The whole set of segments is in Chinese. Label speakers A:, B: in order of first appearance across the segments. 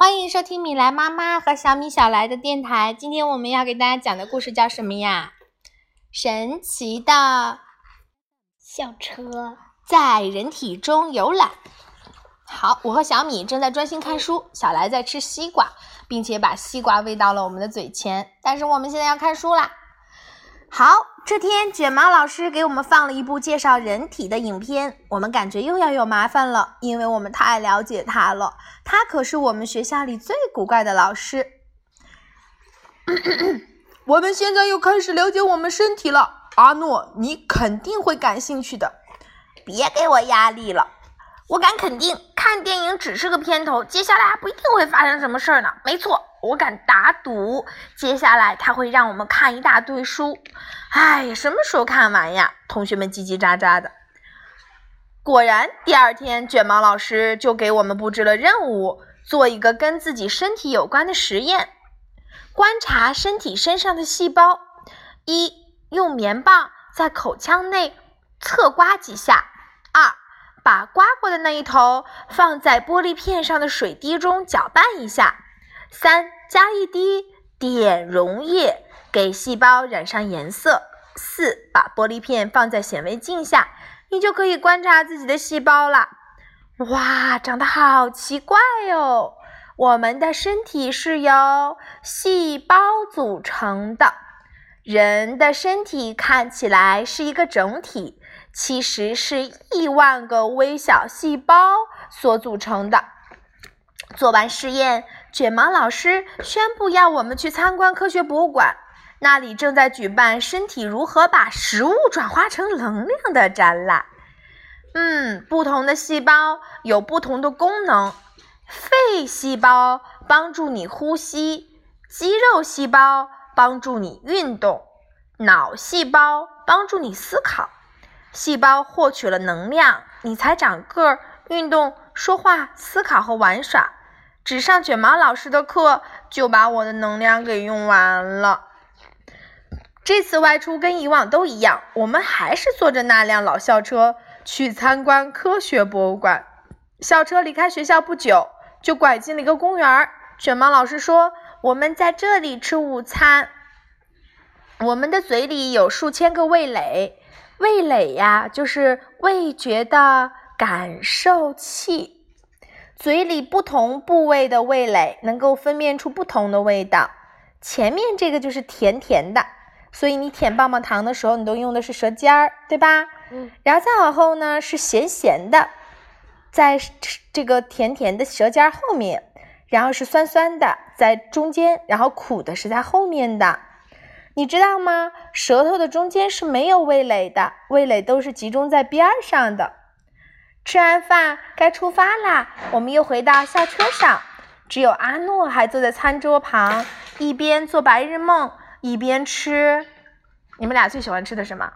A: 欢迎收听米莱妈妈和小米小来的电台。今天我们要给大家讲的故事叫什么呀？神奇的
B: 校车
A: 在人体中游览。好，我和小米正在专心看书，小来在吃西瓜，并且把西瓜喂到了我们的嘴前。但是我们现在要看书啦。好，这天卷毛老师给我们放了一部介绍人体的影片，我们感觉又要有麻烦了，因为我们太了解他了，他可是我们学校里最古怪的老师。我们现在又开始了解我们身体了，阿诺，你肯定会感兴趣的。别给我压力了，我敢肯定，看电影只是个片头，接下来还不一定会发生什么事儿呢。没错。我敢打赌，接下来他会让我们看一大堆书。哎，什么时候看完呀？同学们叽叽喳喳的。果然，第二天卷毛老师就给我们布置了任务，做一个跟自己身体有关的实验：观察身体身上的细胞。一，用棉棒在口腔内侧刮几下。把刮过的那一头放在玻璃片上的水滴中搅拌一下。三加一滴碘溶液，给细胞染上颜色。四把玻璃片放在显微镜下，你就可以观察自己的细胞了。哇，长得好奇怪哦！我们的身体是由细胞组成的。人的身体看起来是一个整体，其实是亿万个微小细胞所组成的。做完试验。卷毛老师宣布要我们去参观科学博物馆，那里正在举办“身体如何把食物转化成能量”的展览。嗯，不同的细胞有不同的功能。肺细胞帮助你呼吸，肌肉细胞帮助你运动，脑细胞帮助你思考。细胞获取了能量，你才长个儿、运动、说话、思考和玩耍。只上卷毛老师的课，就把我的能量给用完了。这次外出跟以往都一样，我们还是坐着那辆老校车去参观科学博物馆。校车离开学校不久，就拐进了一个公园。卷毛老师说：“我们在这里吃午餐。我们的嘴里有数千个味蕾，味蕾呀，就是味觉的感受器。”嘴里不同部位的味蕾能够分辨出不同的味道。前面这个就是甜甜的，所以你舔棒棒糖的时候，你都用的是舌尖儿，对吧？
B: 嗯。
A: 然后再往后呢是咸咸的，在这个甜甜的舌尖后面，然后是酸酸的在中间，然后苦的是在后面的。你知道吗？舌头的中间是没有味蕾的，味蕾都是集中在边儿上的。吃完饭该出发啦，我们又回到校车上，只有阿诺还坐在餐桌旁，一边做白日梦一边吃。你们俩最喜欢吃的什么？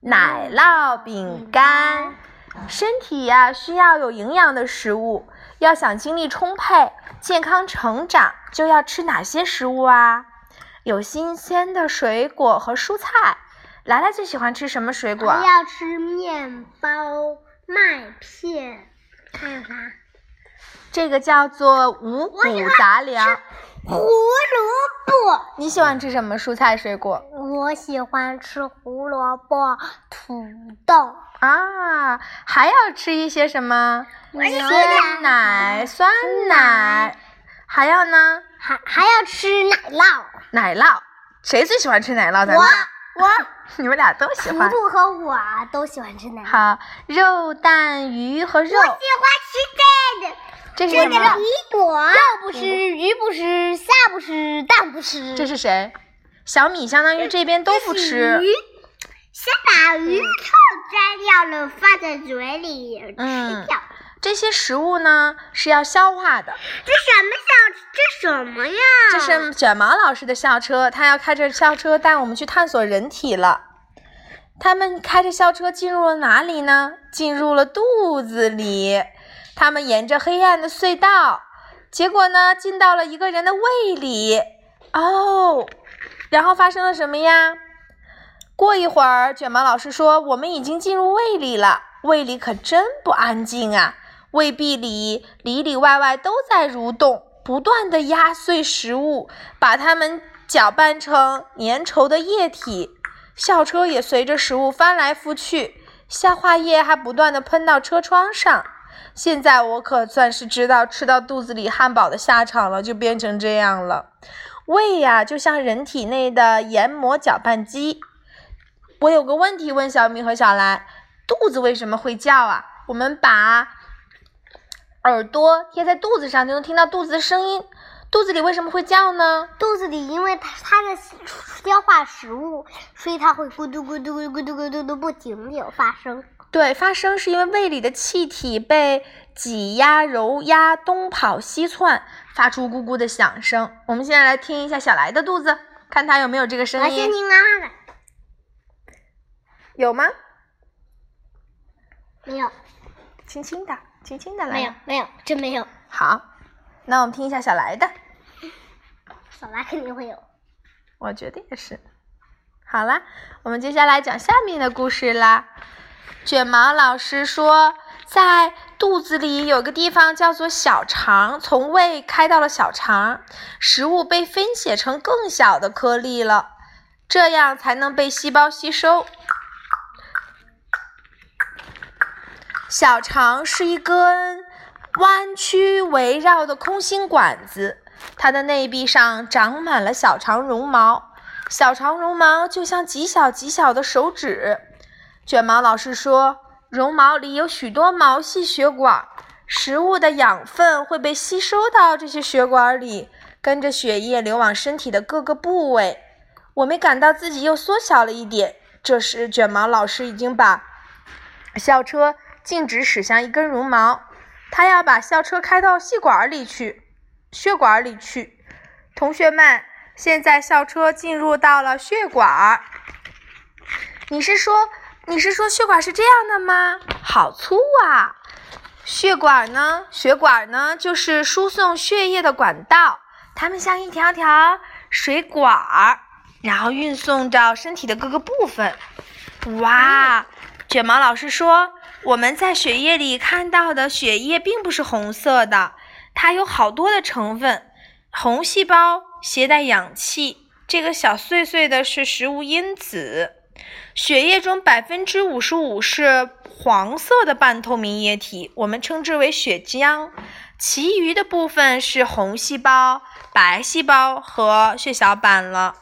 A: 奶酪饼干。身体呀需要有营养的食物，要想精力充沛、健康成长，就要吃哪些食物啊？有新鲜的水果和蔬菜。兰兰最喜欢吃什么水果？
B: 要吃面包。麦片，还有啥？
A: 这个叫做五谷杂粮。
B: 胡萝卜。
A: 你喜欢吃什么蔬菜水果？
B: 我喜欢吃胡萝卜、土豆。
A: 啊，还要吃一些什么？鲜奶、酸奶。还要呢？
B: 还还要吃奶酪。
A: 奶酪，谁最喜欢吃奶酪？咱们。
B: 我，
A: 你们俩都喜欢。
B: 图图和我都喜欢吃奶酪。
A: 好，肉蛋鱼和肉。我喜
B: 欢吃这个。
A: 这是什么？
B: 一朵。肉不吃，鱼不吃，虾不吃，蛋不吃。
A: 这是谁？小米相当于这边都不吃。
B: 鱼。先把鱼刺摘掉了，放在嘴里吃掉。
A: 这些食物呢是要消化的。
B: 这什么校？这什么呀？
A: 这是卷毛老师的校车，他要开着校车带我们去探索人体了。他们开着校车进入了哪里呢？进入了肚子里。他们沿着黑暗的隧道，结果呢，进到了一个人的胃里。哦，然后发生了什么呀？过一会儿，卷毛老师说：“我们已经进入胃里了。胃里可真不安静啊！”胃壁里里里外外都在蠕动，不断的压碎食物，把它们搅拌成粘稠的液体。校车也随着食物翻来覆去，消化液还不断的喷到车窗上。现在我可算是知道吃到肚子里汉堡的下场了，就变成这样了。胃呀，就像人体内的研磨搅拌机。我有个问题问小米和小来：肚子为什么会叫啊？我们把耳朵贴在肚子上，就能听到肚子的声音。肚子里为什么会叫呢？
B: 肚子里因为它它在消化食物，所以它会咕嘟咕嘟咕嘟咕嘟咕嘟的不停的发声。
A: 对，发声是因为胃里的气体被挤压、揉压、东跑西窜，发出咕咕的响声。我们现在来听一下小来的肚子，看他有没有这个声音。
B: 我先听妈妈的。
A: 有吗？
B: 没有。
A: 轻轻的，轻轻的来。
B: 没有，没有，真没有。
A: 好，那我们听一下小来的。
B: 小来肯定会有。
A: 我觉得也是。好啦，我们接下来讲下面的故事啦。卷毛老师说，在肚子里有个地方叫做小肠，从胃开到了小肠，食物被分解成更小的颗粒了，这样才能被细胞吸收。小肠是一根弯曲围绕的空心管子，它的内壁上长满了小肠绒毛，小肠绒毛就像极小极小的手指。卷毛老师说，绒毛里有许多毛细血管，食物的养分会被吸收到这些血管里，跟着血液流往身体的各个部位。我们感到自己又缩小了一点。这时，卷毛老师已经把校车径直驶向一根绒毛，他要把校车开到细管里去，血管里去。同学们，现在校车进入到了血管。你是说？你是说血管是这样的吗？好粗啊！血管呢？血管呢？就是输送血液的管道，它们像一条条水管儿，然后运送到身体的各个部分。哇！卷毛老师说，我们在血液里看到的血液并不是红色的，它有好多的成分。红细胞携带氧气，这个小碎碎的是食物因子。血液中百分之五十五是黄色的半透明液体，我们称之为血浆。其余的部分是红细胞、白细胞和血小板了。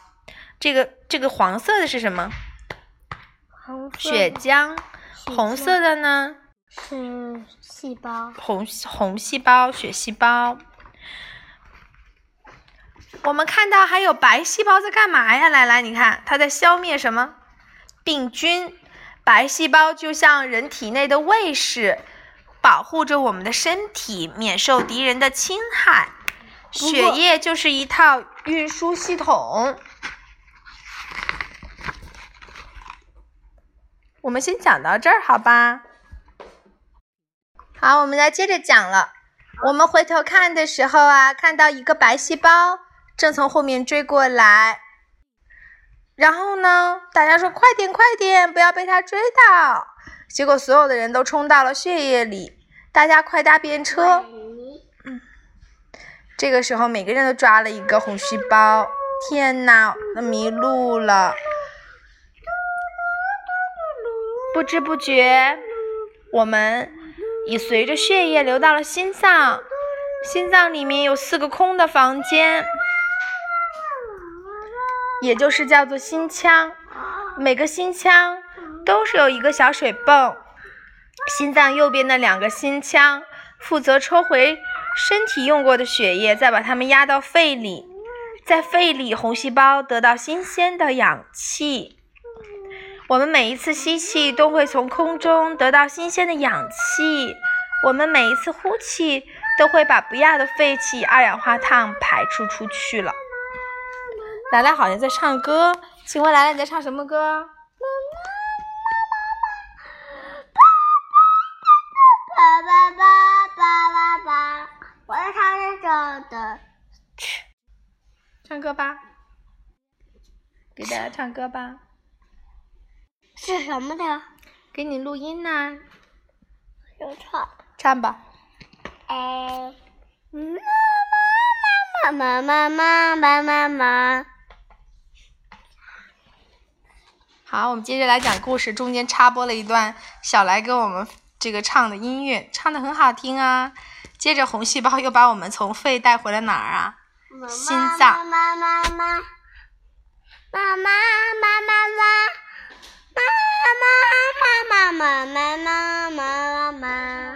A: 这个这个黄色的是什么？血浆。红色的呢？
B: 是细胞。
A: 红红细胞、血细胞。我们看到还有白细胞在干嘛呀？来来，你看，它在消灭什么？病菌，白细胞就像人体内的卫士，保护着我们的身体免受敌人的侵害。血液就是一套运输系统。我们先讲到这儿，好吧？好，我们来接着讲了。我们回头看的时候啊，看到一个白细胞正从后面追过来。然后呢？大家说快点，快点，不要被他追到！结果所有的人都冲到了血液里，大家快搭便车。嗯，这个时候每个人都抓了一个红细胞。天哪，那迷路了！不知不觉，我们已随着血液流到了心脏，心脏里面有四个空的房间。也就是叫做心腔，每个心腔都是有一个小水泵。心脏右边的两个心腔负责抽回身体用过的血液，再把它们压到肺里，在肺里红细胞得到新鲜的氧气。我们每一次吸气都会从空中得到新鲜的氧气，我们每一次呼气都会把不要的废气、二氧化碳排出出去了。来来好像在唱歌，请问兰兰你在唱什么歌？
B: 爸爸爸爸爸爸，我在唱这首的。
A: 去，唱歌吧，给大家唱歌吧。
B: 是什么的？
A: 给你录音呢。
B: 有唱。
A: 唱吧。
B: 哎，妈妈。妈妈妈妈妈妈妈。
A: 好，我们接着来讲故事，中间插播了一段小来给我们这个唱的音乐，唱的很好听啊。接着红细胞又把我们从肺带回了哪儿啊？心脏。
B: 妈妈妈妈妈妈妈妈妈，妈妈妈妈妈，妈妈妈妈妈，妈妈。